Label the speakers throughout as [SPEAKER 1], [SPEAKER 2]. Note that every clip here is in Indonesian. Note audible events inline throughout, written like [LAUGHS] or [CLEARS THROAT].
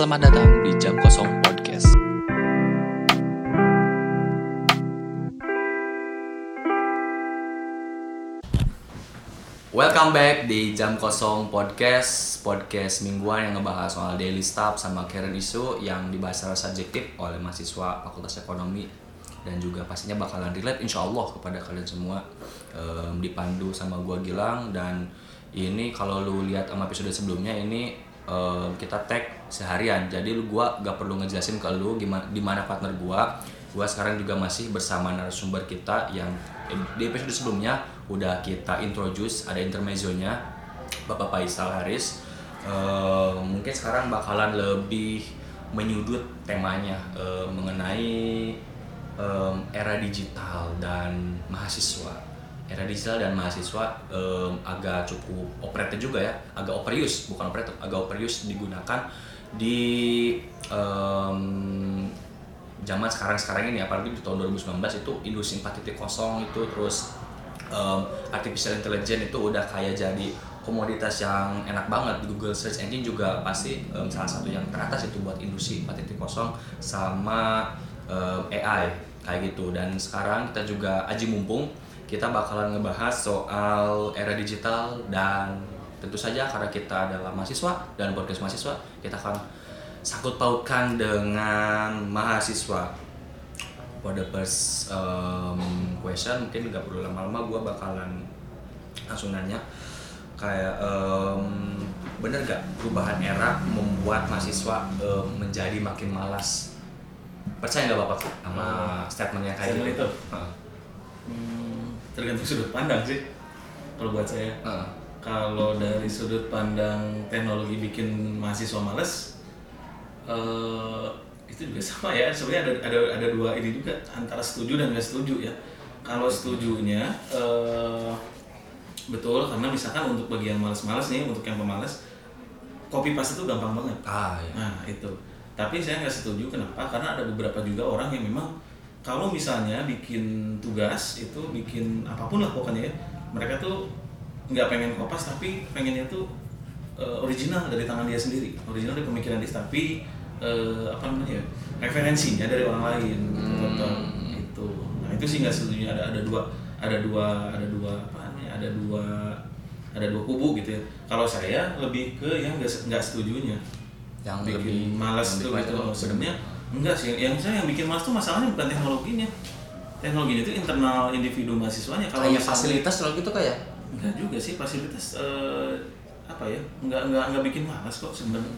[SPEAKER 1] Selamat datang di jam kosong podcast. Welcome back di Jam Kosong Podcast Podcast mingguan yang ngebahas soal daily stuff sama current issue Yang dibahas secara subjektif oleh mahasiswa Fakultas Ekonomi. Dan juga pastinya bakalan relate insya Allah kepada kalian semua. Em, Dipandu sama gua Gilang. Dan ini kalau lu lihat sama episode sebelumnya ini kita tag seharian. Jadi lu gua gak perlu ngejelasin ke lu gimana, di mana partner gua. Gua sekarang juga masih bersama narasumber kita yang di episode sebelumnya udah kita introduce ada intermezzonya Bapak Faisal Haris. Eh, mungkin sekarang bakalan lebih menyudut temanya eh, mengenai em, era digital dan mahasiswa era digital dan mahasiswa em, agak cukup operator juga ya. Agak operius bukan operator agak operius digunakan di em, zaman sekarang-sekarang ini. Apalagi di tahun 2019 itu industri 4.0 itu terus um, artificial intelligence itu udah kayak jadi komoditas yang enak banget. Di Google Search Engine juga pasti um, salah satu yang teratas itu buat industri 4.0 sama um, AI kayak gitu. Dan sekarang kita juga aji mumpung kita bakalan ngebahas soal era digital dan tentu saja karena kita adalah mahasiswa dan podcast mahasiswa kita akan sangkut pautkan dengan mahasiswa. For the first um, question mungkin nggak perlu lama-lama gue bakalan langsung nanya. Kayak um, bener gak perubahan era membuat mahasiswa um, menjadi makin malas? Percaya nggak bapak sama statement yang kayak gitu?
[SPEAKER 2] itu? Hmm, tergantung sudut pandang sih kalau buat saya
[SPEAKER 1] Heeh.
[SPEAKER 2] kalau dari sudut pandang teknologi bikin mahasiswa males eh, itu juga [LAUGHS] sama ya sebenarnya ada ada ada dua ini juga antara setuju dan nggak setuju ya kalau setujunya eh, betul karena misalkan untuk bagian males-males nih untuk yang pemalas copy paste itu gampang banget
[SPEAKER 1] ah ya
[SPEAKER 2] Nah itu. Tapi saya nggak setuju kenapa? Karena ada beberapa juga orang yang memang kalau misalnya bikin tugas itu bikin apa pun lah pokoknya ya, mereka tuh nggak pengen kopas tapi pengennya tuh eh, original dari tangan dia sendiri, original dari pemikiran dia tapi eh, apa namanya ya, referensinya dari orang lain gitu,
[SPEAKER 1] Hmm.
[SPEAKER 2] itu. Nah itu sih nggak setuju ada ada dua ada dua ada dua apa namanya ada dua ada dua kubu gitu ya. Kalau saya lebih ke yang nggak nggak setujunya
[SPEAKER 1] yang
[SPEAKER 2] bikin
[SPEAKER 1] lebih
[SPEAKER 2] malas
[SPEAKER 1] yang
[SPEAKER 2] tuh gitu sebenarnya enggak sih yang saya yang bikin malas tuh masalahnya bukan teknologinya. Teknologinya itu internal individu mahasiswanya. Kalau
[SPEAKER 1] kayak
[SPEAKER 2] misalnya-
[SPEAKER 1] fasilitas kalau gitu kayak
[SPEAKER 2] enggak juga sih fasilitas eh, apa ya enggak enggak enggak bikin malas kok sebenarnya.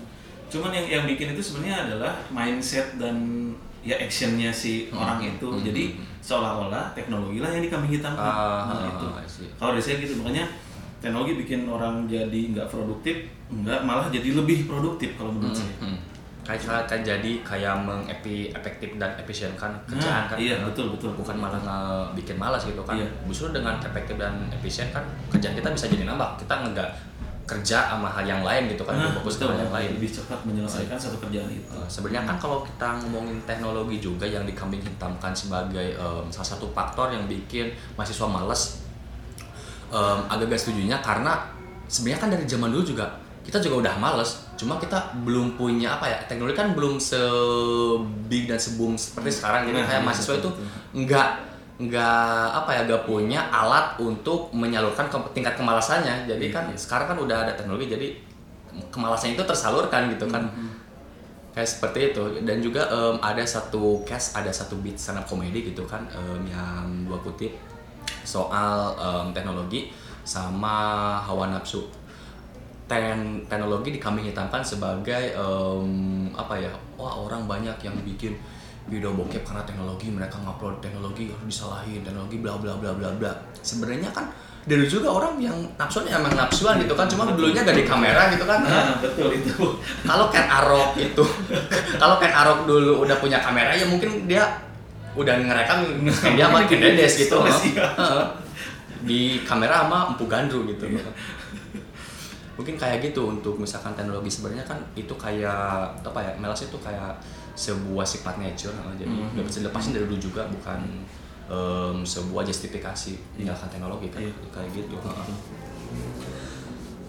[SPEAKER 2] Cuman yang yang bikin itu sebenarnya adalah mindset dan ya actionnya si
[SPEAKER 1] Hmm,
[SPEAKER 2] orang itu.
[SPEAKER 1] Hmm,
[SPEAKER 2] jadi seolah-olah teknologi lah yang dikambing hitamkan.
[SPEAKER 1] Ah,
[SPEAKER 2] nah, itu. Kalau dari saya gitu makanya teknologi bikin orang jadi nggak produktif enggak malah jadi lebih produktif kalau menurut saya.
[SPEAKER 1] Hmm, hmm. Kayak kan jadi kayak mengepi efektif dan efisienkan kerjaan
[SPEAKER 2] Nah,
[SPEAKER 1] kan
[SPEAKER 2] iya,
[SPEAKER 1] Nah,
[SPEAKER 2] betul, betul.
[SPEAKER 1] bukan malah nge- bikin malas gitu kan
[SPEAKER 2] Iya.
[SPEAKER 1] justru dengan efektif dan efisien kan kerjaan kita bisa jadi nambah kita nggak kerja sama hal yang lain gitu kan
[SPEAKER 2] Nah,
[SPEAKER 1] fokus ke hal yang lain
[SPEAKER 2] lebih cepat menyelesaikan satu kerjaan itu.
[SPEAKER 1] Uh, sebenarnya kan kalau kita ngomongin teknologi juga yang dikambing hitamkan sebagai um, salah satu faktor yang bikin mahasiswa males um, agak gak setujunya karena sebenarnya kan dari zaman dulu juga kita juga udah males cuma kita belum punya apa ya teknologi kan belum se big dan sebum seperti sekarang. Jadi
[SPEAKER 2] Nah,
[SPEAKER 1] kayak mahasiswa itu nggak nggak apa ya gak punya alat untuk menyalurkan ke tingkat kemalasannya. Jadi
[SPEAKER 2] Iya,
[SPEAKER 1] kan sekarang kan udah ada teknologi jadi kemalasan itu tersalurkan gitu kan.
[SPEAKER 2] Hmm.
[SPEAKER 1] kayak seperti itu. Dan juga em, ada satu case ada satu beat stand up comedy gitu kan em, yang gua kutip soal em, teknologi sama hawa nafsu Ten, teknologi dikambing hitamkan sebagai em, apa ya wah orang banyak yang bikin video bokep karena teknologi mereka ngupload teknologi harus disalahin teknologi bla bla bla bla bla. Sebenarnya kan dulu juga orang yang nafsunya emang nafsuan gitu kan cuma dulunya gak di kamera gitu kan
[SPEAKER 2] Nah, betul itu.
[SPEAKER 1] kalau Ken Arok itu [LAUGHS] kalau Ken Arok dulu udah punya kamera ya mungkin dia udah ngerekam [LAUGHS] dia sama Ken Dedes gitu di kamera sama Empu Gandru gitu.
[SPEAKER 2] Iya.
[SPEAKER 1] Mungkin kayak gitu untuk misalkan teknologi sebenarnya kan itu kayak apa ya melas itu kayak sebuah sifat nature nah, jadi nggak bisa dilepasin dari dulu juga bukan em, sebuah justifikasi tinggalkan teknologi kan
[SPEAKER 2] Iya.
[SPEAKER 1] kayak gitu Heeh.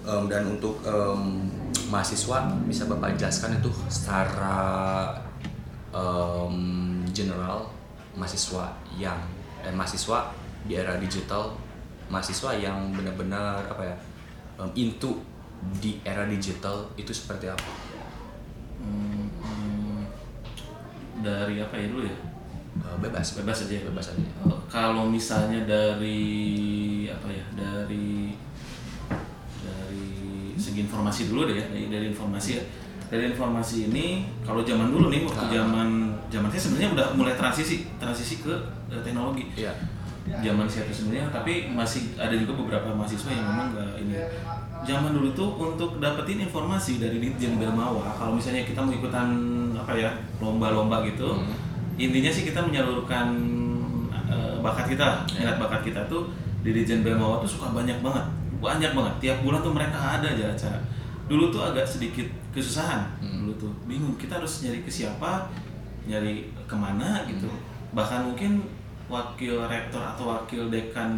[SPEAKER 1] Em, dan untuk em, mahasiswa bisa bapak jelaskan itu secara em, general mahasiswa yang dan mahasiswa di era digital mahasiswa yang benar-benar apa ya em, into di era digital itu seperti apa?
[SPEAKER 2] Hmm, hmm, dari apa ya dulu ya?
[SPEAKER 1] Eh, bebas.
[SPEAKER 2] Bebas aja ya?
[SPEAKER 1] Bebas aja.
[SPEAKER 2] Eh, kalau misalnya dari apa ya? Dari dari segi informasi dulu deh ya dari, dari informasi ya. Dari informasi ini kalau zaman dulu nih waktu
[SPEAKER 1] Ah.
[SPEAKER 2] zaman zaman saya sebenarnya udah mulai transisi transisi ke eh, teknologi.
[SPEAKER 1] Iya.
[SPEAKER 2] zaman saya itu sebenarnya tapi masih ada juga beberapa mahasiswa yang memang nggak ini zaman dulu tuh untuk dapetin informasi dari Ditjen Belmawa kalau misalnya kita mau ikutan apa ya lomba-lomba gitu
[SPEAKER 1] Hmm.
[SPEAKER 2] intinya sih kita menyalurkan eh, bakat kita minat bakat kita tuh di Ditjen Belmawa tuh suka banyak banget. Banyak banget. Tiap bulan tuh mereka ada aja acara. Dulu tuh agak sedikit kesusahan.
[SPEAKER 1] Hmm.
[SPEAKER 2] dulu tuh bingung kita harus nyari ke siapa nyari ke mana gitu. Bahkan mungkin wakil rektor atau wakil dekan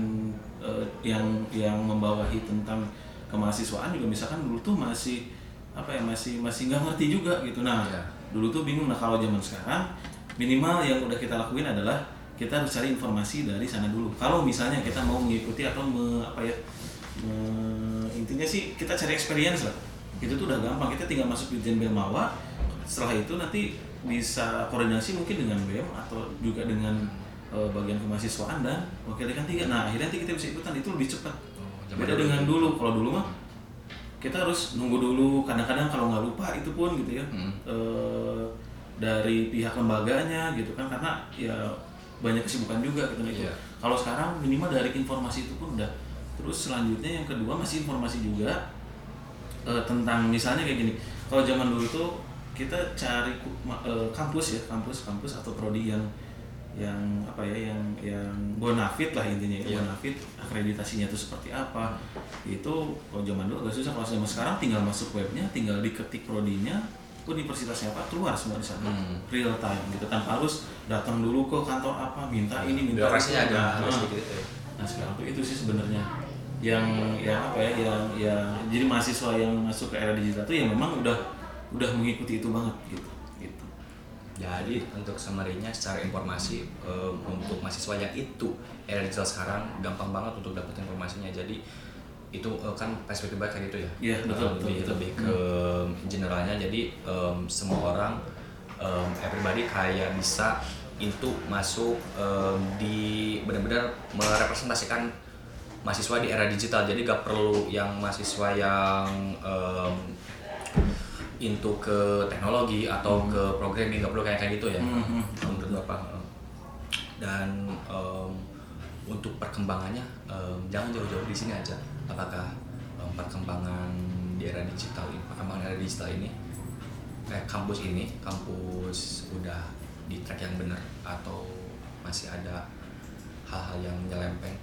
[SPEAKER 2] eh, yang yang membawahi tentang kemahasiswaan juga misalkan dulu tuh masih apa ya masih masih nggak ngerti juga gitu. Nah
[SPEAKER 1] Iya.
[SPEAKER 2] dulu tuh bingung. Nah kalau zaman sekarang minimal yang udah kita lakuin adalah kita harus cari informasi dari sana dulu. Kalau misalnya kita mau mengikuti atau me, apa ya me- intinya sih kita cari experience lah. Itu tuh udah gampang. Kita tinggal masuk di Jen Belmawa. Setelah itu nanti bisa koordinasi mungkin dengan BEM atau juga dengan eh, bagian kemahasiswaan dan wakil dekan tiga. Nah akhirnya nanti kita bisa ikutan. Itu lebih cepat beda
[SPEAKER 1] dulu.
[SPEAKER 2] dengan dulu kalau dulu mah kita harus nunggu dulu kadang-kadang kalau nggak lupa itu pun gitu ya
[SPEAKER 1] Hmm.
[SPEAKER 2] eh, dari pihak lembaganya gitu kan karena ya banyak kesibukan juga gitu gitu.
[SPEAKER 1] Iya.
[SPEAKER 2] Kalau sekarang minimal dari informasi itu pun udah. Terus selanjutnya yang kedua masih informasi juga eh, tentang misalnya kayak gini. Kalau zaman dulu tuh kita cari eh, kampus ya, kampus kampus atau prodi yang yang apa ya yang yang bonafit lah intinya ya
[SPEAKER 1] Iya.
[SPEAKER 2] bonafit akreditasinya itu seperti apa itu kalau zaman dulu agak susah kalau zaman sekarang tinggal masuk webnya tinggal diketik prodinya universitasnya apa keluar semua di sana
[SPEAKER 1] Hmm.
[SPEAKER 2] real time gitu tanpa harus datang dulu ke kantor apa minta ini minta itu.
[SPEAKER 1] agak
[SPEAKER 2] Nah,
[SPEAKER 1] agak sedikit itu ya.
[SPEAKER 2] Nah sekarang tuh itu sih sebenarnya yang yang apa ya yang yang jadi mahasiswa yang masuk ke era digital tuh yang memang udah udah mengikuti itu banget gitu gitu.
[SPEAKER 1] Jadi untuk summary-nya secara informasi em, untuk mahasiswa yang itu era digital sekarang gampang banget untuk dapat informasinya. Jadi itu eh, kan perspektif baik kayak gitu ya.
[SPEAKER 2] Iya, betul,
[SPEAKER 1] Eh,
[SPEAKER 2] betul,
[SPEAKER 1] lebih
[SPEAKER 2] betul.
[SPEAKER 1] lebih ke generalnya. Jadi em, semua orang em, everybody kayak bisa itu masuk em, di benar-benar merepresentasikan mahasiswa di era digital. Jadi gak perlu yang mahasiswa yang em, into ke teknologi atau ke programming nggak perlu kayak kayak gitu ya.
[SPEAKER 2] Hmm, hmm.
[SPEAKER 1] menurut bapak dan em, untuk perkembangannya em, jangan jauh-jauh di sini aja. Apakah em, perkembangan di era digital ini perkembangan era digital ini eh, kampus ini kampus udah di track yang benar atau masih ada hal-hal yang nyelempeng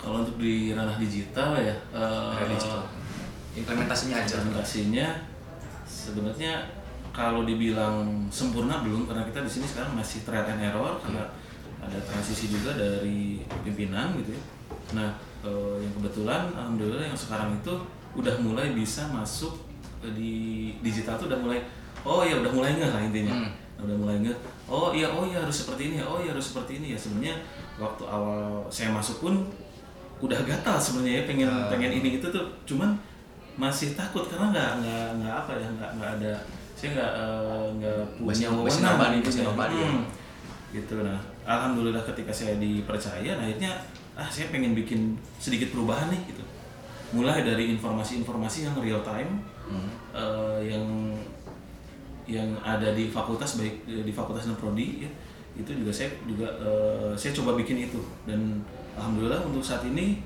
[SPEAKER 2] Kalau untuk di ranah digital ya eh,
[SPEAKER 1] era digital implementasinya aja.
[SPEAKER 2] implementasinya sebenarnya kalau dibilang sempurna belum karena kita di sini sekarang masih trial and error karena ada transisi juga dari pimpinan gitu ya. Nah eh, yang kebetulan alhamdulillah yang sekarang itu udah mulai bisa masuk eh, di digital tuh udah mulai oh ya udah mulai nggak lah intinya
[SPEAKER 1] Hmm.
[SPEAKER 2] udah mulai nggak oh iya oh iya harus seperti ini ya oh iya harus seperti ini ya sebenarnya waktu awal saya masuk pun udah gatal sebenarnya ya pengen
[SPEAKER 1] Ah.
[SPEAKER 2] pengen ini itu tuh cuman masih takut karena nggak nggak nggak apa ya nggak nggak ada saya nggak eh, nggak
[SPEAKER 1] Masih-
[SPEAKER 2] punya wewenang
[SPEAKER 1] nobody,
[SPEAKER 2] gitu
[SPEAKER 1] masih
[SPEAKER 2] ya.
[SPEAKER 1] nobody ya.
[SPEAKER 2] Hmm. gitu nah alhamdulillah ketika saya dipercaya nah akhirnya ah saya pengen bikin sedikit perubahan nih gitu mulai dari informasi-informasi yang real time
[SPEAKER 1] Hmm.
[SPEAKER 2] eh, yang yang ada di fakultas baik di fakultas dan prodi ya itu juga saya juga eh, saya coba bikin itu dan alhamdulillah untuk saat ini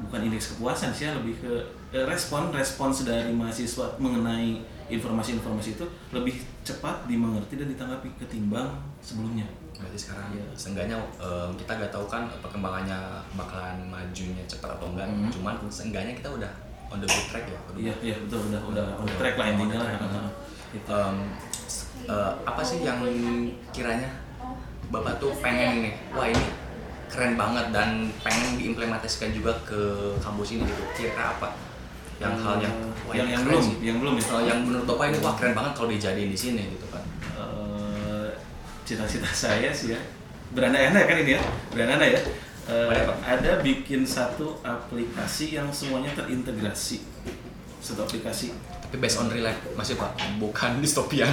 [SPEAKER 2] bukan indeks kepuasan sih ya lebih ke eh, respon respons dari mahasiswa mengenai informasi-informasi itu lebih cepat dimengerti dan ditanggapi ketimbang sebelumnya
[SPEAKER 1] Berarti sekarang
[SPEAKER 2] Iya.
[SPEAKER 1] seenggaknya em, kita nggak tahu kan perkembangannya bakalan majunya cepat atau enggak.
[SPEAKER 2] Mhm.
[SPEAKER 1] Cuman seenggaknya kita udah on the good track ya.
[SPEAKER 2] iya iya betul udah udah on the track lah intinya lah. Heeh. gitu.
[SPEAKER 1] S- eh, apa sih yang kiranya bapak tuh pengen nih wah ini keren banget dan pengen diimplementasikan juga ke kampus ini gitu kira apa yang hal yang wah,
[SPEAKER 2] yang yang belum
[SPEAKER 1] sih.
[SPEAKER 2] yang belum ya.
[SPEAKER 1] Oh, yang menurut bapak ini wah keren banget kalau dijadiin di sini gitu kan.
[SPEAKER 2] Eh, cita-cita [LAUGHS] saya sih ya. Berandai-andai kan ini ya berandai ya.
[SPEAKER 1] Pak.
[SPEAKER 2] ada bikin satu aplikasi yang semuanya terintegrasi. Satu aplikasi.
[SPEAKER 1] Tapi based on real life masih pak bukan dystopian.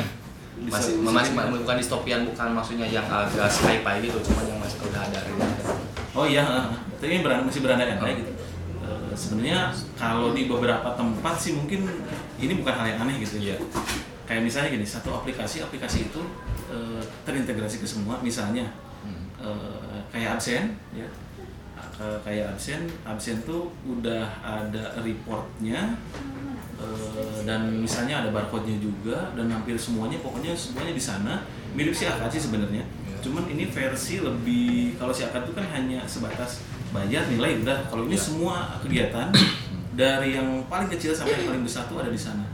[SPEAKER 2] Bisa-
[SPEAKER 1] masih
[SPEAKER 2] bisa
[SPEAKER 1] masih
[SPEAKER 2] juga.
[SPEAKER 1] bukan dystopian bukan maksudnya yang agak sci-fi gitu cuman yang masih udah ada real
[SPEAKER 2] oh iya tapi ini masih berandai-andai gitu. Eh, sebenarnya kalau di beberapa tempat sih mungkin ini bukan hal yang aneh gitu ya. Kayak misalnya gini satu aplikasi aplikasi itu eh, terintegrasi ke semua. Misalnya eh, kayak absen ya. Eh, kayak absen absen tuh udah ada reportnya eh, dan misalnya ada barcode-nya juga dan hampir semuanya pokoknya semuanya di sana. Mirip si akad sih sebenarnya.
[SPEAKER 1] Iya.
[SPEAKER 2] cuman ini versi lebih kalau si akad itu kan hanya sebatas bayar nilai udah kalau ini
[SPEAKER 1] Iya.
[SPEAKER 2] semua kegiatan [COUGHS] dari yang paling kecil sampai yang paling besar tuh ada di sana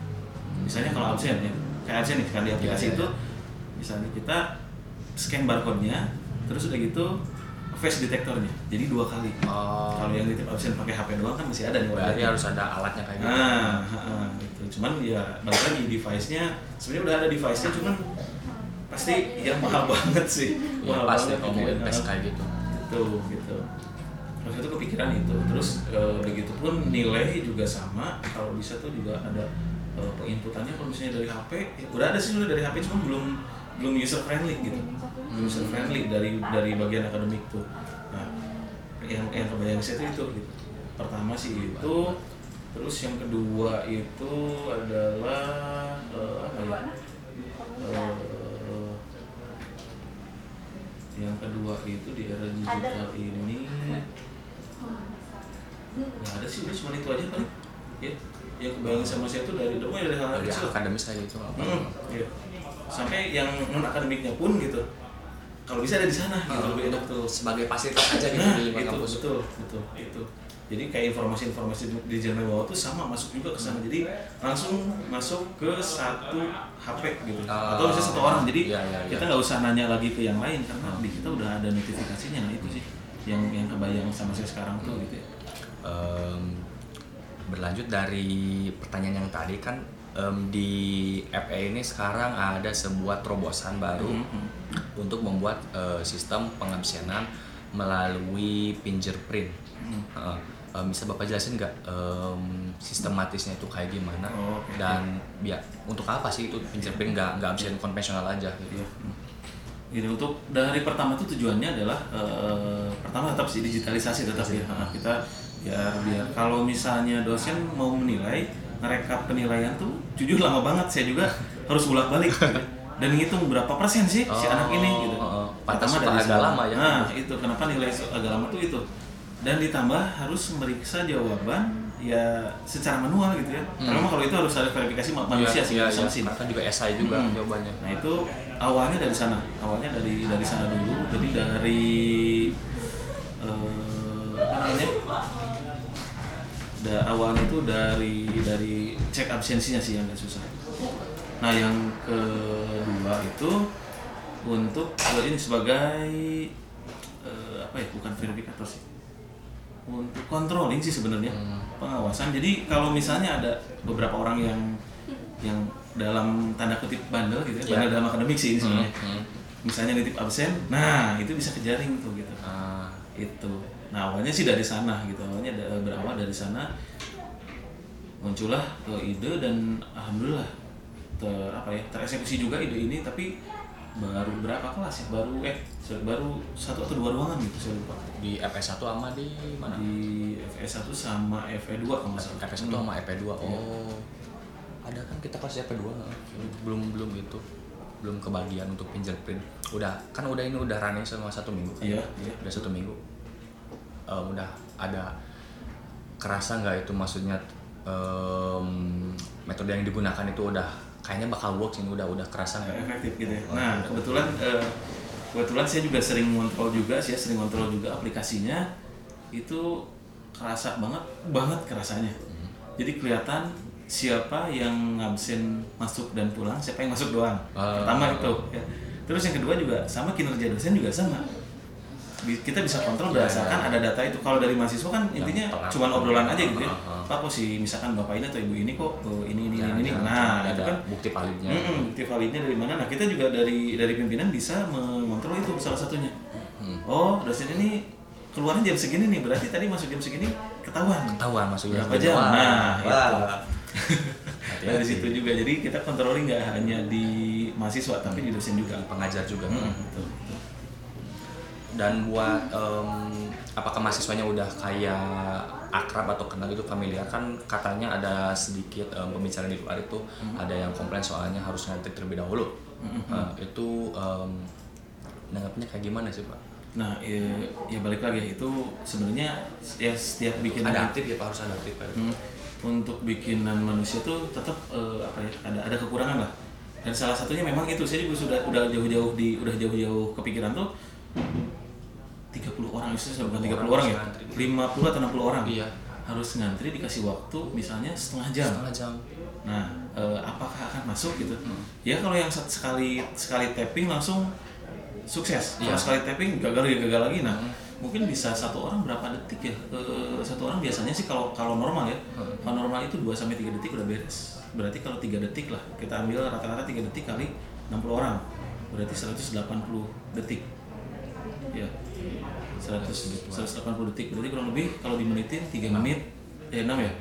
[SPEAKER 2] misalnya kalau absen ya kayak absen nih kan di
[SPEAKER 1] Iya,
[SPEAKER 2] aplikasi itu
[SPEAKER 1] iya.
[SPEAKER 2] misalnya kita scan barcode-nya terus udah gitu face detektornya jadi dua kali
[SPEAKER 1] Oh,
[SPEAKER 2] kalau yang nitip absen pakai HP doang kan masih ada nih
[SPEAKER 1] berarti
[SPEAKER 2] wajahnya.
[SPEAKER 1] harus ada alatnya kayak gitu
[SPEAKER 2] Nah, gitu. Cuman ya balik lagi device-nya sebenarnya udah ada device-nya cuman pasti ya mahal [LAUGHS] banget sih.
[SPEAKER 1] ya
[SPEAKER 2] mahal
[SPEAKER 1] pasti
[SPEAKER 2] banget
[SPEAKER 1] kalau mau
[SPEAKER 2] gitu ya.
[SPEAKER 1] invest kayak gitu
[SPEAKER 2] Gitu, gitu. Terus itu kepikiran itu. Terus eh, begitu pun nilai juga sama. Kalau bisa tuh juga ada eh, penginputannya kalau misalnya dari HP, ya udah ada sih udah dari HP cuma belum belum user friendly gitu. Belum user friendly dari dari bagian akademik tuh. Nah, yang yang kebayang saya tuh itu gitu. Pertama sih itu, terus yang kedua itu adalah eh, apa ya? Yang kedua itu di era digital ini nggak ada sih udah cuma itu aja paling ya yang kebayang sama saya tuh dari dulu dari hal
[SPEAKER 1] dari
[SPEAKER 2] kecil.
[SPEAKER 1] akademis gitu apa?
[SPEAKER 2] Hmm, iya. sampai yang non akademiknya pun gitu. Kalau bisa ada di sana gitu lebih enak tuh.
[SPEAKER 1] sebagai fasilitas aja gitu
[SPEAKER 2] nah
[SPEAKER 1] di
[SPEAKER 2] itu
[SPEAKER 1] kampus.
[SPEAKER 2] betul betul itu. Jadi kayak informasi-informasi di Jerman bawah tuh sama masuk juga ke sana. Jadi langsung masuk ke satu HP gitu.
[SPEAKER 1] Ah,
[SPEAKER 2] atau bisa satu orang. Jadi
[SPEAKER 1] iya, iya, iya.
[SPEAKER 2] kita nggak usah nanya lagi ke yang lain karena di kita udah ada notifikasinya. Nah itu sih yang yang kebayang sama saya sekarang tuh gitu ya
[SPEAKER 1] Em, berlanjut dari pertanyaan yang tadi kan em, di FA ini sekarang ada sebuah terobosan baru
[SPEAKER 2] Mhm.
[SPEAKER 1] untuk membuat eh, sistem pengabsenan melalui fingerprint.
[SPEAKER 2] Mhm.
[SPEAKER 1] Heeh. Em, bisa bapak jelasin nggak em, sistematisnya itu kayak gimana
[SPEAKER 2] Oh, oke.
[SPEAKER 1] dan ya untuk apa sih itu fingerprint nggak nggak absen konvensional aja gitu?
[SPEAKER 2] Iya. Gini untuk dari pertama itu tujuannya adalah eh, pertama tetap sih digitalisasi tetap ya Nah, kita ya biar kalau misalnya dosen mau menilai ngerekap penilaian tuh jujur lama banget saya juga [LAUGHS] harus bolak balik dan ngitung berapa persen sih si
[SPEAKER 1] Oh,
[SPEAKER 2] anak ini gitu.
[SPEAKER 1] oh, oh.
[SPEAKER 2] Pertama
[SPEAKER 1] agak
[SPEAKER 2] sana.
[SPEAKER 1] lama ya.
[SPEAKER 2] Nah itu kenapa nilai agak lama tuh itu dan ditambah harus memeriksa jawaban ya secara manual gitu ya.
[SPEAKER 1] Hmm.
[SPEAKER 2] Karena kalau itu harus ada verifikasi ma- manusia sih
[SPEAKER 1] Iya,
[SPEAKER 2] bisa
[SPEAKER 1] iya,
[SPEAKER 2] mesin.
[SPEAKER 1] Karena juga SI juga
[SPEAKER 2] Hmm.
[SPEAKER 1] jawabannya.
[SPEAKER 2] Nah itu awalnya dari sana, awalnya dari dari sana dulu. Jadi dari eh, apa namanya? Da, awalnya itu dari dari cek absensinya sih yang agak susah. Nah yang kedua itu untuk eh, ini sebagai eh, apa ya? Bukan verifikator sih. Untuk controlling sih sebenarnya
[SPEAKER 1] Hmm.
[SPEAKER 2] pengawasan. Jadi kalau misalnya ada beberapa orang yang yang dalam tanda kutip bandel gitu ya,
[SPEAKER 1] Ya.
[SPEAKER 2] bandel dalam akademik sih ini sebenarnya.
[SPEAKER 1] Hmm, hmm.
[SPEAKER 2] Misalnya nitip absen, nah itu bisa kejaring tuh gitu.
[SPEAKER 1] Ah,
[SPEAKER 2] Itu. Nah awalnya sih dari sana gitu, awalnya da- berawal dari sana muncullah ke ide dan alhamdulillah ter apa ya tereksekusi juga ide ini tapi baru berapa kelas ya baru eh baru satu atau dua ruangan gitu saya lupa
[SPEAKER 1] di FS1 sama di mana?
[SPEAKER 2] di FS1 sama FE2 kalau nggak salah
[SPEAKER 1] FS1
[SPEAKER 2] Hmm.
[SPEAKER 1] sama EP2. Oh. Ada kan kita pas EP2 belum belum itu belum kebagian untuk fingerprint. Udah kan udah ini udah running selama satu minggu. kan?
[SPEAKER 2] Iya, iya.
[SPEAKER 1] Udah satu minggu. Eh, udah ada kerasa nggak itu maksudnya em, metode yang digunakan itu udah kayaknya bakal works ini udah udah kerasa nggak?
[SPEAKER 2] efektif gitu ya. Nah
[SPEAKER 1] gitu.
[SPEAKER 2] kebetulan eh, kebetulan saya juga sering ngontrol juga sih, ya, sering ngontrol juga aplikasinya itu kerasa banget banget kerasanya.
[SPEAKER 1] Hmm.
[SPEAKER 2] Jadi kelihatan siapa yang ngabsen masuk dan pulang, siapa yang masuk doang.
[SPEAKER 1] Ah.
[SPEAKER 2] Pertama itu. Ya. Terus yang kedua juga sama kinerja dosen juga sama. Kita bisa kontrol
[SPEAKER 1] Iya,
[SPEAKER 2] berdasarkan
[SPEAKER 1] iya.
[SPEAKER 2] ada data itu kalau dari mahasiswa kan intinya cuma obrolan aja gitu ya
[SPEAKER 1] Heeh.
[SPEAKER 2] pak kok si misalkan bapak ini atau ibu ini kok oh, ini ini
[SPEAKER 1] Jangan-
[SPEAKER 2] ini ini nah itu kan
[SPEAKER 1] bukti validnya
[SPEAKER 2] Mm-mm, bukti validnya dari mana nah kita juga dari dari pimpinan bisa mengontrol itu salah satunya
[SPEAKER 1] Hmm.
[SPEAKER 2] oh dosen ini keluarnya jam segini nih berarti tadi masuk jam segini ketahuan
[SPEAKER 1] ketahuan masuknya
[SPEAKER 2] Berapa jam? Nah,
[SPEAKER 1] wah.
[SPEAKER 2] itu. Nah, di situ juga. Jadi kita kontrolnya nggak hanya di mahasiswa tapi di dosen juga
[SPEAKER 1] pengajar juga.
[SPEAKER 2] Mm, betul, betul.
[SPEAKER 1] dan buat em, apakah mahasiswanya udah kayak akrab atau kenal gitu familiar? Kan katanya ada sedikit em, pembicaraan di luar itu ada yang komplain soalnya harus ngetik terlebih dahulu. Eh, itu em, nanggapnya kayak gimana sih pak?
[SPEAKER 2] Nah, ya, ya balik lagi itu sebenarnya ya setiap bikin
[SPEAKER 1] ada aktif ya pak? Harus ada aktif pak.
[SPEAKER 2] Hmm, untuk bikinan manusia tuh tetap eh, apa ya ada ada kekurangan lah dan salah satunya memang itu saya juga sudah udah jauh-jauh di udah jauh-jauh kepikiran tuh 30 orang itu bukan 30 orang,
[SPEAKER 1] Orang
[SPEAKER 2] ya
[SPEAKER 1] ngantri.
[SPEAKER 2] 50 atau 60 orang
[SPEAKER 1] Iya.
[SPEAKER 2] harus ngantri dikasih waktu misalnya setengah jam
[SPEAKER 1] Setengah jam.
[SPEAKER 2] Nah, eh, apakah akan masuk gitu?
[SPEAKER 1] Hmm.
[SPEAKER 2] Ya kalau yang sekali sekali tapping langsung sukses. Kalau
[SPEAKER 1] Iya.
[SPEAKER 2] sekali tapping gagal ya gagal lagi. Nah,
[SPEAKER 1] Hmm.
[SPEAKER 2] Mungkin bisa satu orang berapa detik ya? Eh, satu orang biasanya sih kalau kalau normal ya.
[SPEAKER 1] Hmm.
[SPEAKER 2] Kalau normal itu 2 sampai 3 detik udah beres. Berarti kalau 3 detik lah, kita ambil rata-rata 3 detik kali 60 orang. Berarti 180 detik. Ya. 100 180 detik. Berarti kurang lebih kalau dimenitin 3 menit eh 6 ya?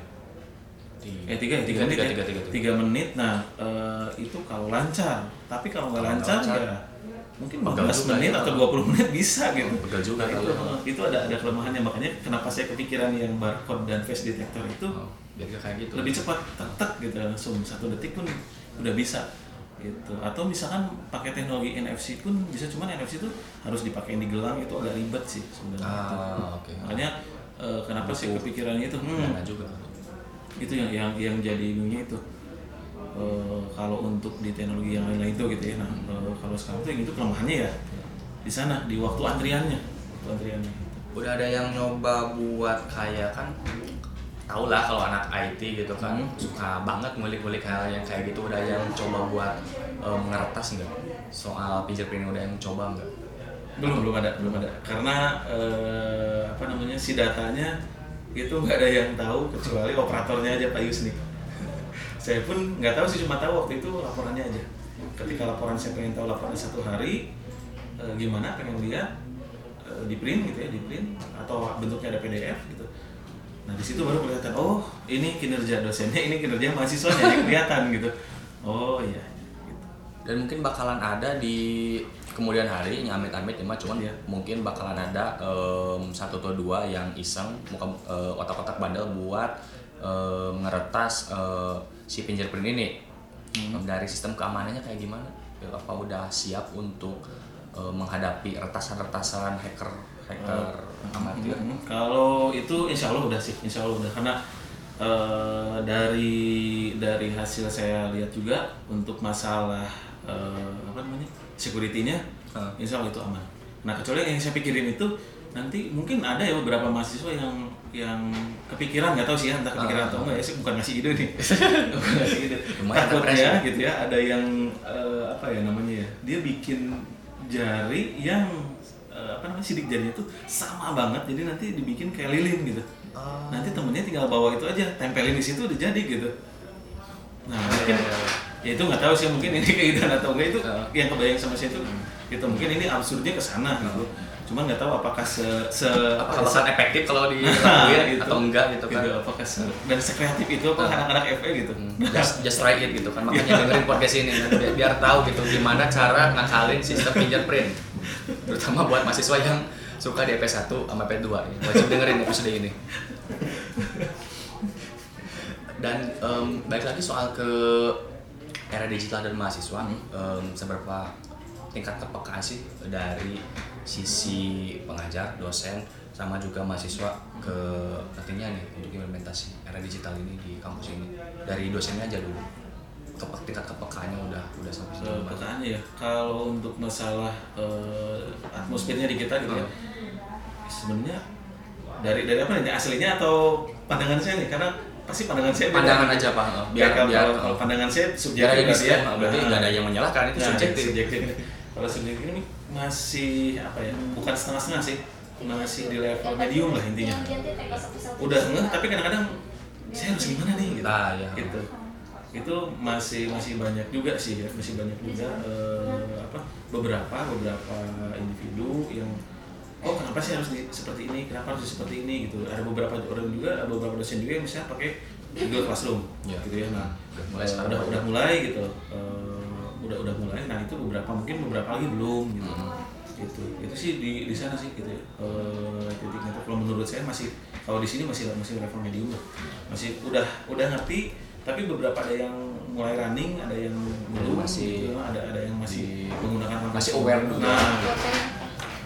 [SPEAKER 2] Eh tiga ya tiga, menit
[SPEAKER 1] tiga,
[SPEAKER 2] ya.
[SPEAKER 1] tiga, tiga, tiga.
[SPEAKER 2] Tiga menit. Nah eh, itu kalau lancar. Tapi kalau nggak lancar,
[SPEAKER 1] lancar,
[SPEAKER 2] ya mungkin
[SPEAKER 1] pegel
[SPEAKER 2] 15
[SPEAKER 1] juga
[SPEAKER 2] menit
[SPEAKER 1] ya.
[SPEAKER 2] atau 20 menit bisa gitu.
[SPEAKER 1] Pegel juga
[SPEAKER 2] Nah, itu,
[SPEAKER 1] kalau-
[SPEAKER 2] eh, itu ada ada kelemahannya makanya kenapa saya kepikiran yang barcode dan face detector itu
[SPEAKER 1] Oh, biar kayak gitu.
[SPEAKER 2] lebih cepat tek tek gitu langsung satu detik pun udah bisa gitu atau misalkan pakai teknologi NFC pun bisa cuman NFC itu harus dipakai di gelang itu agak ribet sih sebenarnya itu.
[SPEAKER 1] Ah, oke.
[SPEAKER 2] makanya eh, kenapa sih kepikiran itu hmm,
[SPEAKER 1] juga.
[SPEAKER 2] itu yang yang yang jadi ininya itu Eh, kalau untuk di teknologi yang lain-lain itu gitu ya. Nah eh, kalau sekarang tuh yang itu kelemahannya ya di sana di waktu antriannya. Waktu antriannya.
[SPEAKER 1] Udah ada yang nyoba buat kayak kan tau lah kalau anak IT gitu kan
[SPEAKER 2] Hmm.
[SPEAKER 1] suka banget ngulik-ngulik hal yang kayak gitu. Udah yang coba buat em, ngeretas nggak? Soal fingerprint udah yang coba nggak?
[SPEAKER 2] Belum belum ada belum ada. Karena eh, apa namanya si datanya itu nggak ada yang tahu kecuali operatornya aja Pak Yusni saya pun nggak tahu sih cuma tahu waktu itu laporannya aja ketika laporan saya pengen tahu laporan satu hari eh, gimana pengen lihat eh, di print gitu ya di print atau bentuknya ada PDF gitu nah di situ baru kelihatan oh ini kinerja dosennya ini kinerja mahasiswanya yang kelihatan gitu oh iya gitu.
[SPEAKER 1] dan mungkin bakalan ada di kemudian hari yang amit-amit ya cuman
[SPEAKER 2] Iya.
[SPEAKER 1] mungkin bakalan ada em, satu atau dua yang iseng muka eh, otak-otak bandel buat em, ngeretas eh, si fingerprint ini
[SPEAKER 2] Hmm.
[SPEAKER 1] dari sistem keamanannya kayak gimana Ya, apa udah siap untuk eh, menghadapi retasan-retasan hacker hacker amatir
[SPEAKER 2] Hmm, Kalau itu insya Allah udah sih, insya Allah udah karena eh, dari dari hasil saya lihat juga untuk masalah eh, apa namanya security-nya,
[SPEAKER 1] Hmm.
[SPEAKER 2] insya Allah itu aman. Nah kecuali yang saya pikirin itu nanti mungkin ada ya beberapa mahasiswa yang yang kepikiran nggak tahu sih ya entah kepikiran atau enggak ya sih bukan ngasih ide nih. [LAUGHS] Bukan ngasih ide. Takutnya gitu ya ada yang eh, apa ya namanya ya dia bikin jari yang eh, apa namanya sidik jarinya tuh sama banget jadi nanti dibikin kayak lilin gitu.
[SPEAKER 1] Ah.
[SPEAKER 2] nanti temennya tinggal bawa itu aja tempelin di situ udah jadi gitu. Nah mungkin ya itu nggak tahu sih mungkin ini [LAUGHS] keinginan atau enggak itu
[SPEAKER 1] Ah.
[SPEAKER 2] yang kebayang sama saya itu gitu mungkin ini absurdnya ke sana gitu cuman nggak tahu apakah se, se
[SPEAKER 1] apakah bakal efektif kalau dilakuin [LAUGHS]
[SPEAKER 2] gitu.
[SPEAKER 1] atau enggak gitu kan
[SPEAKER 2] apakah se, dan sekreatif itu apa
[SPEAKER 1] Ah.
[SPEAKER 2] anak-anak FE gitu
[SPEAKER 1] Hmm, just just try it gitu kan makanya dengerin podcast ini kan, biar, biar tahu gitu gimana cara ngakalin sistem fingerprint terutama buat mahasiswa yang suka di EP1 sama EP2 ya. wajib dengerin episode ini dan em, balik lagi soal ke era digital dan mahasiswa em, seberapa tingkat kepekaan sih dari sisi pengajar dosen sama juga mahasiswa ke nantinya nih untuk implementasi era digital ini di kampus ini. Dari dosennya aja dulu. Kepe- tingkat kepekaannya udah udah sampai sejauh mana
[SPEAKER 2] Pekaannya ya kalau untuk masalah eh, atmosfernya di kita gitu ya sebenarnya dari dari apa nih aslinya atau pandangan saya nih? Karena pasti pandangan saya beda.
[SPEAKER 1] pandangan aja pak. Biar
[SPEAKER 2] kalau,
[SPEAKER 1] biar
[SPEAKER 2] kalau, kalau pandangan saya
[SPEAKER 1] biar
[SPEAKER 2] subjektif ya.
[SPEAKER 1] berarti nggak ada yang menyalahkan itu
[SPEAKER 2] Nah,
[SPEAKER 1] subjektif.
[SPEAKER 2] subjektif. kalau sendiri ini masih apa ya bukan setengah-setengah sih masih di level medium lah intinya. udah enggak tapi kadang-kadang saya harus gimana nih? gitu.
[SPEAKER 1] Ah, ya.
[SPEAKER 2] gitu. Itu masih masih banyak juga sih ya masih banyak juga eh, apa beberapa beberapa individu yang oh kenapa sih harus di, seperti ini? Kenapa harus seperti ini? Gitu. Ada beberapa orang juga ada beberapa dosen juga yang misalnya pakai Google Classroom
[SPEAKER 1] Ya.
[SPEAKER 2] gitu ya. Nah
[SPEAKER 1] Udah mulai
[SPEAKER 2] eh,
[SPEAKER 1] sekarang.
[SPEAKER 2] udah udah mulai gitu Eh, udah udah mulai. Nah itu beberapa mungkin beberapa lagi belum gitu.
[SPEAKER 1] Hmm.
[SPEAKER 2] gitu. Itu sih di di sana sih gitu ya. Eh, titiknya kalau menurut saya masih kalau di sini masih masih level medium lah. Masih udah udah ngerti tapi beberapa ada yang mulai running ada yang belum
[SPEAKER 1] Masih
[SPEAKER 2] gitu, ada ada yang masih
[SPEAKER 1] di-
[SPEAKER 2] menggunakan
[SPEAKER 1] masih aware dulu.
[SPEAKER 2] nah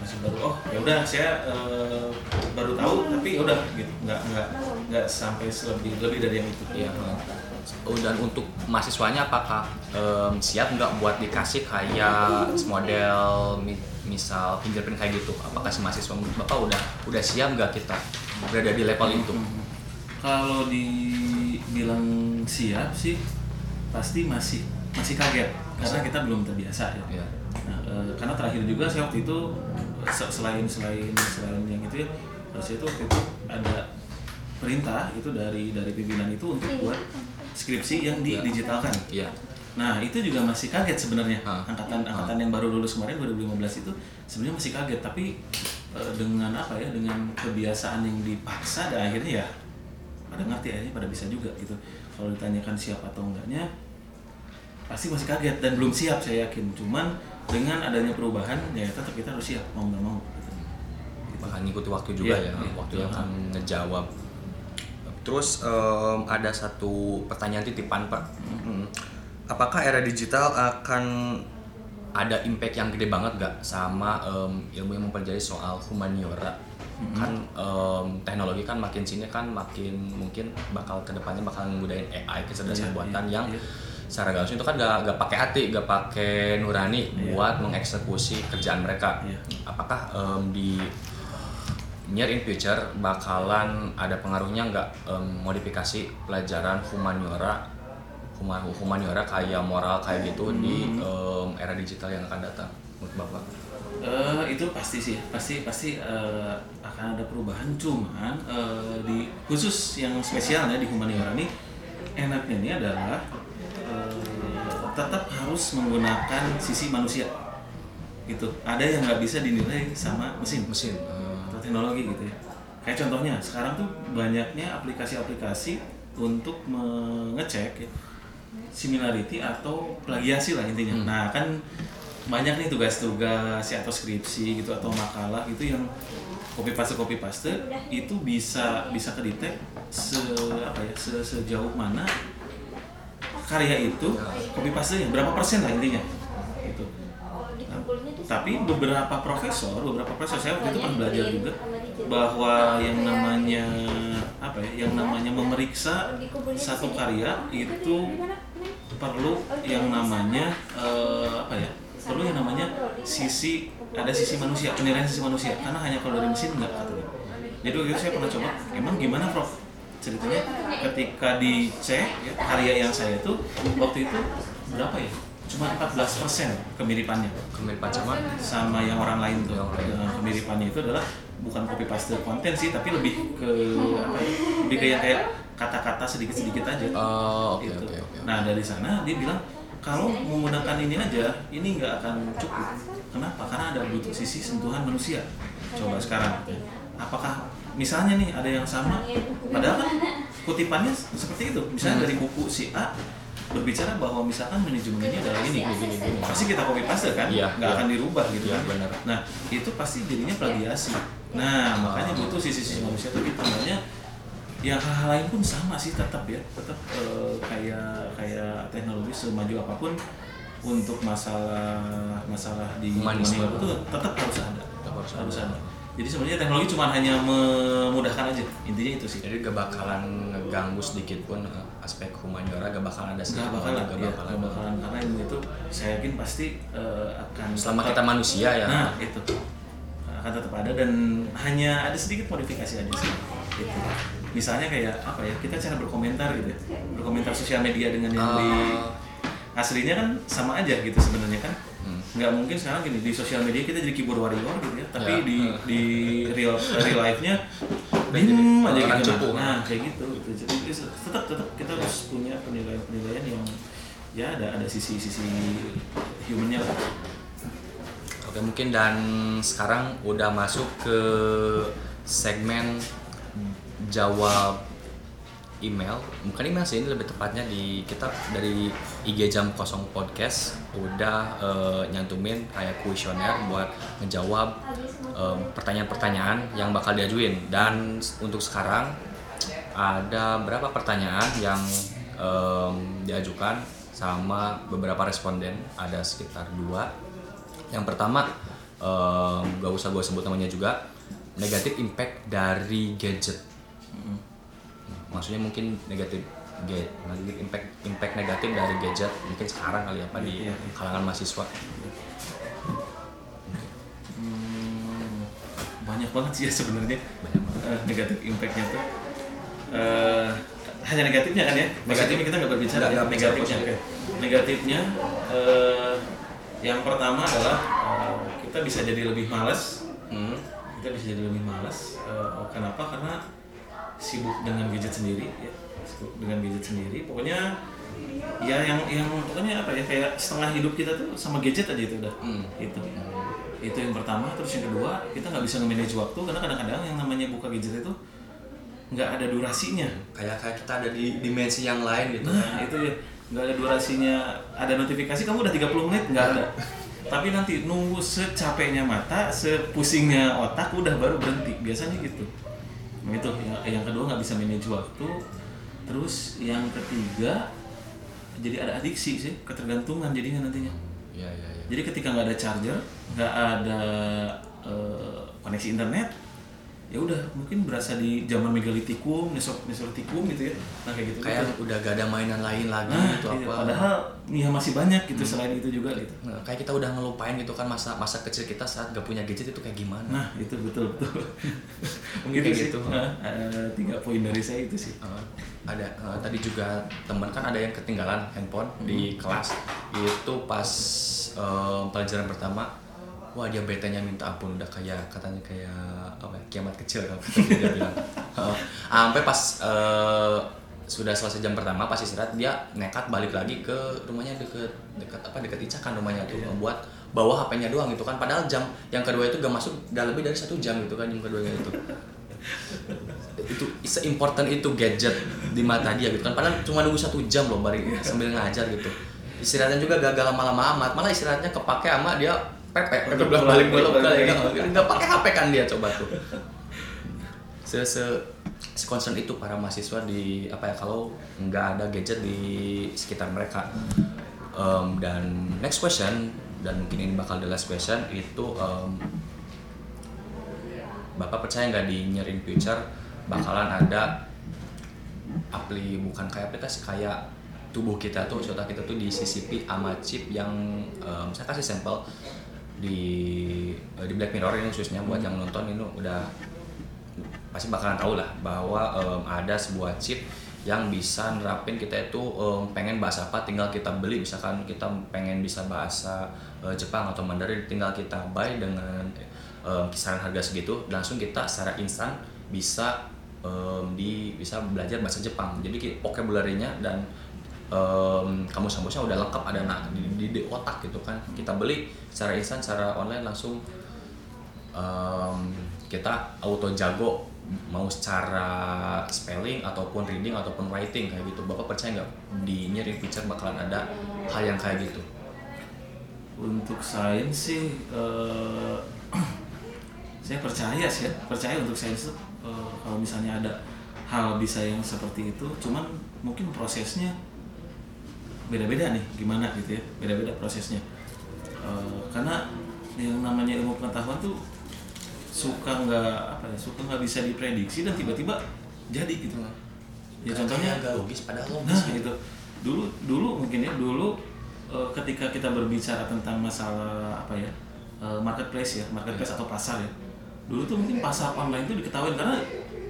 [SPEAKER 2] masih baru oh ya udah saya eh, baru tahu tapi ya udah gitu. Nggak nggak nggak sampai lebih lebih dari yang itu.
[SPEAKER 1] Iya. Oh, dan untuk mahasiswanya apakah em, siap nggak buat dikasih kayak model mi- misal fingerprint kayak gitu? Apakah si mahasiswa bapak udah udah siap nggak kita berada di level itu?
[SPEAKER 2] Kalau dibilang siap sih pasti masih masih kaget karena kita belum terbiasa ya.
[SPEAKER 1] Iya.
[SPEAKER 2] Nah, eh, karena terakhir juga saya waktu itu se- selain selain selain yang itu ya, saya itu waktu itu ada perintah itu dari dari pimpinan itu untuk buat skripsi yang
[SPEAKER 1] Iya.
[SPEAKER 2] didigitalkan.
[SPEAKER 1] Iya.
[SPEAKER 2] Nah itu juga masih kaget sebenarnya
[SPEAKER 1] Ah.
[SPEAKER 2] angkatan angkatan yang baru lulus kemarin 2015 itu sebenarnya masih kaget tapi eh, dengan apa ya dengan kebiasaan yang dipaksa dan akhirnya ya pada ngerti akhirnya pada bisa juga gitu kalau ditanyakan siap atau enggaknya pasti masih kaget dan belum siap saya yakin cuman dengan adanya perubahan ya tetap kita harus siap mau nggak mau gitu.
[SPEAKER 1] Bakal ngikuti waktu juga
[SPEAKER 2] Iya,
[SPEAKER 1] ya,
[SPEAKER 2] iya.
[SPEAKER 1] waktu yang akan ngejawab. Terus em, ada satu pertanyaan titipan pak, Mm. apakah era digital akan ada impact yang gede banget gak sama em, ilmu yang mempelajari soal humaniora? Kan em, teknologi kan makin sini kan makin mungkin bakal ke depannya bakal menggunakan AI kecerdasan
[SPEAKER 2] Iya,
[SPEAKER 1] buatan
[SPEAKER 2] iya,
[SPEAKER 1] yang
[SPEAKER 2] iya.
[SPEAKER 1] secara langsung itu kan gak, gak pakai hati, gak pakai nurani
[SPEAKER 2] Iya.
[SPEAKER 1] buat mengeksekusi kerjaan mereka.
[SPEAKER 2] Iya.
[SPEAKER 1] Apakah em, di near in future bakalan ada pengaruhnya nggak em, modifikasi pelajaran humaniora huma- humaniora kayak moral kayak gitu di em, era digital yang akan datang menurut bapak?
[SPEAKER 2] Eh, itu pasti sih pasti pasti eh, akan ada perubahan cuman eh, di khusus yang spesial ya di humaniora ini enaknya ini adalah eh, tetap harus menggunakan sisi manusia gitu ada yang nggak bisa dinilai sama mesin
[SPEAKER 1] Mesin.
[SPEAKER 2] Teknologi gitu ya. Kayak contohnya sekarang tuh banyaknya aplikasi-aplikasi untuk mengecek ya, similarity atau plagiasi lah intinya.
[SPEAKER 1] Hmm.
[SPEAKER 2] nah kan banyak nih tugas-tugas ya, atau skripsi gitu atau makalah gitu yang copy paste copy paste itu bisa bisa kedetek se apa ya se, sejauh mana karya itu copy paste nya berapa persen lah intinya. Gitu tapi beberapa profesor, beberapa profesor saya waktu itu pernah belajar juga bahwa yang namanya apa ya, yang namanya memeriksa satu karya itu perlu yang namanya eh, apa ya, perlu yang namanya sisi ada sisi manusia, penilaian sisi manusia. Karena hanya kalau dari mesin enggak katanya. Jadi waktu itu saya pernah coba, emang gimana Prof? Ceritanya ketika dicek ya, karya yang saya itu waktu itu berapa ya? Cuma 14% kemiripannya
[SPEAKER 1] kemiripan sama
[SPEAKER 2] sama yang orang lain tuh.
[SPEAKER 1] Yang lain.
[SPEAKER 2] Nah, kemiripannya itu adalah bukan copy paste konten sih, tapi lebih ke apa ya? Lebih kayak kayak kata-kata sedikit-sedikit aja.
[SPEAKER 1] Oh, oke
[SPEAKER 2] Gitu.
[SPEAKER 1] oke oke.
[SPEAKER 2] Nah dari sana dia bilang kalau menggunakan ini aja, ini nggak akan cukup. Kenapa? Karena ada butuh sisi sentuhan manusia. Coba sekarang, apakah misalnya nih ada yang sama, padahal kan kutipannya seperti itu. Misalnya
[SPEAKER 1] Hmm.
[SPEAKER 2] dari buku si A berbicara bahwa misalkan manajemen ini adalah ini, gini, gini, gini. pasti kita copy paste kan,
[SPEAKER 1] Iya,
[SPEAKER 2] nggak
[SPEAKER 1] iya.
[SPEAKER 2] akan dirubah gitu
[SPEAKER 1] Iya,
[SPEAKER 2] kan.
[SPEAKER 1] benar.
[SPEAKER 2] Nah itu pasti jadinya plagiasi. Nah makanya butuh sisi-sisi manusia tapi sebenarnya yang hal-hal lain pun sama sih tetap ya tetap eh, kayak kayak teknologi semaju apa pun untuk masalah masalah di humaniora itu tetap harus ada
[SPEAKER 1] Tetap harus
[SPEAKER 2] harus
[SPEAKER 1] ada.
[SPEAKER 2] ada jadi sebenarnya teknologi cuma hanya memudahkan aja intinya itu sih
[SPEAKER 1] Jadi gak bakalan ngeganggu sedikit pun eh, aspek humaniora gak bakalan ada sedikit
[SPEAKER 2] bakalan
[SPEAKER 1] gak
[SPEAKER 2] ya,
[SPEAKER 1] bakalan.
[SPEAKER 2] nggak bakalan karena ilmu itu saya yakin pasti eh, akan
[SPEAKER 1] Selama
[SPEAKER 2] tetap-
[SPEAKER 1] kita manusia ya.
[SPEAKER 2] nah itu akan tetap ada dan hanya ada sedikit modifikasi aja sih gitu. misalnya kayak apa ya kita cara berkomentar gitu ya. berkomentar sosial media dengan yang di
[SPEAKER 1] Ah.
[SPEAKER 2] aslinya kan sama aja gitu sebenarnya kan. Nggak mungkin sekarang gini di sosial media kita jadi keyboard warrior gitu ya tapi
[SPEAKER 1] Ya.
[SPEAKER 2] di di real real life nya diem aja gitu
[SPEAKER 1] cupu.
[SPEAKER 2] nah kayak gitu, gitu. jadi tetap tetap kita harus punya penilaian penilaian yang ya ada ada sisi sisi humannya lah
[SPEAKER 1] Oke mungkin dan sekarang udah masuk ke segmen jawab email. Bukan email sih ini lebih tepatnya di kita dari IG jam kosong podcast udah eh, nyantumin kayak kuesioner buat ngejawab em, pertanyaan-pertanyaan yang bakal diajuin. Dan untuk sekarang ada berapa pertanyaan yang em, diajukan sama beberapa responden? Ada sekitar dua. Yang pertama em, gak usah gue sebut namanya juga negatif impact dari gadget maksudnya mungkin negatif ga- negatif impact impact negatif dari gadget mungkin sekarang kali apa di
[SPEAKER 2] Iya, iya.
[SPEAKER 1] kalangan mahasiswa.
[SPEAKER 2] Hmm, banyak banget sih ya sebenarnya. Eh, negatif impactnya tuh. Eh, hanya negatifnya kan ya? Negatifnya kita nggak berbicara
[SPEAKER 1] Nggak-
[SPEAKER 2] ya negatifnya. oke. negatifnya eh, yang pertama adalah eh, kita bisa jadi lebih malas
[SPEAKER 1] Hmm.
[SPEAKER 2] kita bisa jadi lebih malas Eh, kenapa? Karena sibuk dengan gadget sendiri ya. Sibuk dengan gadget sendiri pokoknya ya yang yang pokoknya apa ya kayak setengah hidup kita tuh sama gadget aja itu udah.
[SPEAKER 1] Hmm.
[SPEAKER 2] itu itu yang pertama. Terus yang kedua kita nggak bisa nge-manage waktu karena kadang-kadang yang namanya buka gadget itu nggak ada durasinya.
[SPEAKER 1] Kayak kayak kita ada di dimensi yang lain gitu.
[SPEAKER 2] Nah itu ya. Nggak ada durasinya. Ada notifikasi kamu udah 30 menit nggak ada. Tapi nanti nunggu secapeknya mata sepusingnya otak udah baru berhenti. Biasanya gitu Nah, itu yang, yang kedua nggak bisa manage waktu. Terus yang ketiga jadi ada adiksi sih ketergantungan jadinya nantinya.
[SPEAKER 1] Ya ya ya.
[SPEAKER 2] Jadi ketika nggak ada charger nggak ada eh, koneksi internet ya udah mungkin berasa di zaman megalitikum nesor nesolitikum gitu ya. Nah kayak gitu
[SPEAKER 1] kayak udah gak ada mainan lain lagi
[SPEAKER 2] nah,
[SPEAKER 1] gitu
[SPEAKER 2] iya,
[SPEAKER 1] apa.
[SPEAKER 2] Padahal ya masih banyak gitu selain itu juga gitu.
[SPEAKER 1] Nah, kayak kita udah ngelupain gitu kan masa masa kecil kita saat gak punya gadget itu kayak gimana?
[SPEAKER 2] Nah itu betul betul. [LAUGHS]
[SPEAKER 1] Mungkin
[SPEAKER 2] Itu
[SPEAKER 1] kayak gitu.
[SPEAKER 2] Nah, tiga poin dari saya itu sih.
[SPEAKER 1] Uh, ada uh, tadi juga teman kan ada yang ketinggalan handphone di kelas. Itu pas uh, pelajaran pertama wah dia betenya minta ampun udah kayak katanya kayak apa ya, kiamat kecil kan dia bilang. [LAUGHS] Sampai pas uh, sudah selesai jam pertama pas istirahat dia nekat balik lagi ke rumahnya deket dekat apa dekat Icakan rumahnya tuh buat bawa HP-nya doang gitu kan. Padahal jam yang kedua itu gak masuk gak lebih dari satu jam gitu kan jam kedua itu. [LAUGHS] Itu se-important itu gadget di mata dia gitu kan. Padahal cuma nunggu satu jam loh bari sambil ngajar gitu. Istirahatnya juga gagal lama-lama amat. Malah istirahatnya kepake sama dia pepe pepe bolak balik bolak balik nggak pakai HP kan dia coba tuh. Se se concern itu para mahasiswa di apa ya kalau nggak ada gadget di sekitar mereka. Em, dan next question dan mungkin ini bakal the last question itu em, Bapak percaya nggak di near in future bakalan ada apli bukan kayak aplikasi kayak tubuh kita tuh otak kita tuh disisipi sama chip yang em, saya kasih sampel di eh, di Black Mirror ini khususnya buat yang nonton ini udah pasti bakalan tahu lah bahwa em, ada sebuah chip yang bisa nerapin kita itu em, pengen bahasa apa tinggal kita beli. Misalkan kita pengen bisa bahasa eh, Jepang atau Mandarin tinggal kita buy dengan em, kisaran harga segitu langsung kita secara instan bisa em, di bisa belajar bahasa Jepang. Jadi ki- vocabulary-nya dan em, kamus-kamusnya udah lengkap ada na- di, di, di otak gitu kan. Kita beli secara instan secara online langsung em, kita auto jago mau secara spelling ataupun reading ataupun writing kayak gitu. Bapak percaya nggak di near in future bakalan ada hal yang kayak gitu?
[SPEAKER 2] Untuk sains sih eh, [CLEARS THROAT] saya percaya sih ya percaya untuk sains eh, kalau misalnya ada hal bisa yang seperti itu. Cuman mungkin prosesnya beda-beda nih gimana gitu ya beda-beda prosesnya. Eh, karena yang namanya ilmu pengetahuan tuh suka nggak apa ya suka nggak bisa diprediksi dan tiba-tiba jadi gitu ya contohnya
[SPEAKER 1] nggak logis padahal logis
[SPEAKER 2] Nah
[SPEAKER 1] gitu.
[SPEAKER 2] itu dulu dulu mungkin ya dulu eh, ketika kita berbicara tentang masalah apa ya eh, marketplace ya marketplace atau pasar ya dulu tuh mungkin pasar online itu diketahui karena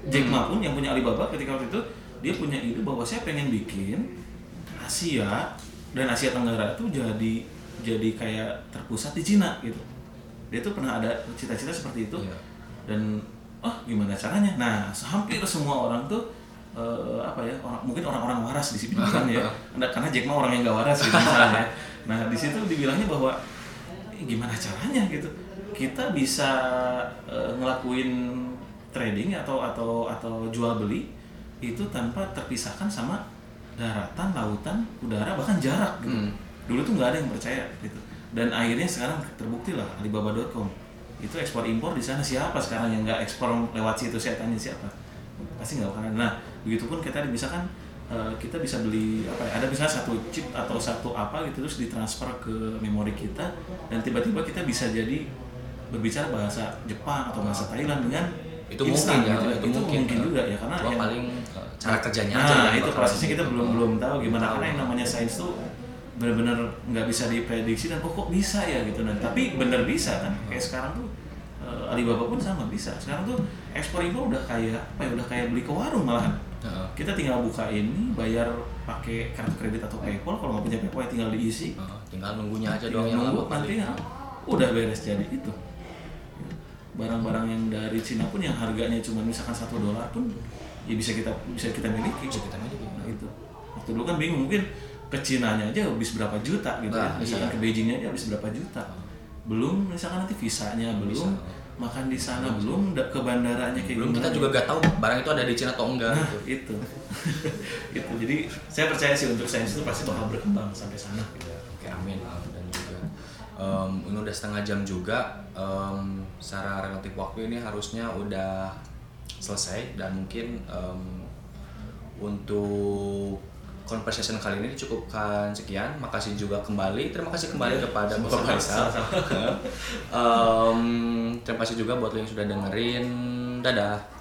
[SPEAKER 2] Jack Ma pun yang punya Alibaba ketika waktu itu dia punya ide bahwa saya pengen bikin Asia dan Asia Tenggara itu jadi jadi kayak terpusat di Cina gitu. Dia tuh pernah ada cita-cita seperti itu.
[SPEAKER 1] Iya.
[SPEAKER 2] dan oh gimana caranya? Nah hampir semua orang tuh eh, apa ya orang, mungkin orang-orang waras di sini [LAUGHS] kan ya. Karena- karena Jack Ma orang yang gak waras gitu misalnya. Nah di situ dibilangnya bahwa "Eh, gimana caranya? gitu. Kita bisa eh, ngelakuin trading atau atau atau jual beli itu tanpa terpisahkan sama daratan lautan udara bahkan jarak gitu.
[SPEAKER 1] Hmm.
[SPEAKER 2] dulu tuh nggak ada yang percaya gitu. Dan akhirnya sekarang terbukti lah Alibaba.com itu ekspor impor di sana siapa sekarang yang nggak ekspor lewat situ? Saya tanya siapa? Pasti nggak bakalan. Nah begitupun kita misalkan eh, kita bisa beli apa ya ada misalnya satu chip atau satu apa gitu terus ditransfer ke memori kita dan tiba-tiba kita bisa jadi berbicara bahasa Jepang atau bahasa Thailand dengan
[SPEAKER 1] itu
[SPEAKER 2] instan
[SPEAKER 1] mungkin ya
[SPEAKER 2] gitu.
[SPEAKER 1] itu, mungkin,
[SPEAKER 2] juga ya karena yang-
[SPEAKER 1] paling cara kerjanya
[SPEAKER 2] nah,
[SPEAKER 1] aja yang
[SPEAKER 2] itu prosesnya kita
[SPEAKER 1] gitu.
[SPEAKER 2] belum belum tahu gimana. Karena yang namanya sains tuh benar-benar nggak bisa diprediksi dan oh, kok bisa ya? Gitu. Nah tapi bener bisa kan. Kayak sekarang tuh eh, Alibaba pun sama bisa. Sekarang tuh ekspor impor udah kayak apa ya udah kayak beli ke warung malahan. Kita tinggal buka ini bayar pakai kartu kredit atau PayPal kalau nggak punya PayPal ya tinggal diisi.
[SPEAKER 1] Heeh, tinggal nunggunya aja
[SPEAKER 2] tinggal
[SPEAKER 1] doang yang
[SPEAKER 2] nunggu nanti ya, udah beres jadi itu. Barang-barang yang dari Cina pun yang harganya cuma misalkan satu dolar pun ya bisa kita bisa kita miliki.
[SPEAKER 1] Bisa kita miliki.
[SPEAKER 2] nah, itu waktu dulu kan bingung mungkin ke Cina nya aja habis berapa juta gitu
[SPEAKER 1] Nah,
[SPEAKER 2] ya. Misalkan
[SPEAKER 1] iya.
[SPEAKER 2] ke Beijingnya aja habis berapa juta. Belum misalkan nanti visanya belum
[SPEAKER 1] Visa.
[SPEAKER 2] makan di sana belum da- ke bandaranya kayak
[SPEAKER 1] belum kita juga gak tahu barang itu ada di Cina atau enggak
[SPEAKER 2] nah
[SPEAKER 1] gitu.
[SPEAKER 2] itu. [LAUGHS] Itu jadi saya percaya sih untuk sains itu pasti bakal berkembang sampai sana. Gitu
[SPEAKER 1] Oke amin. Dan juga em, ini udah setengah jam juga em, secara relatif waktu ini harusnya udah selesai dan mungkin em, untuk conversation kali ini cukupkan sekian. Makasih juga kembali. Terima kasih kembali kepada Bapak. Faisal. [LAUGHS] Em, terima kasih juga buat lo yang sudah dengerin. Dadah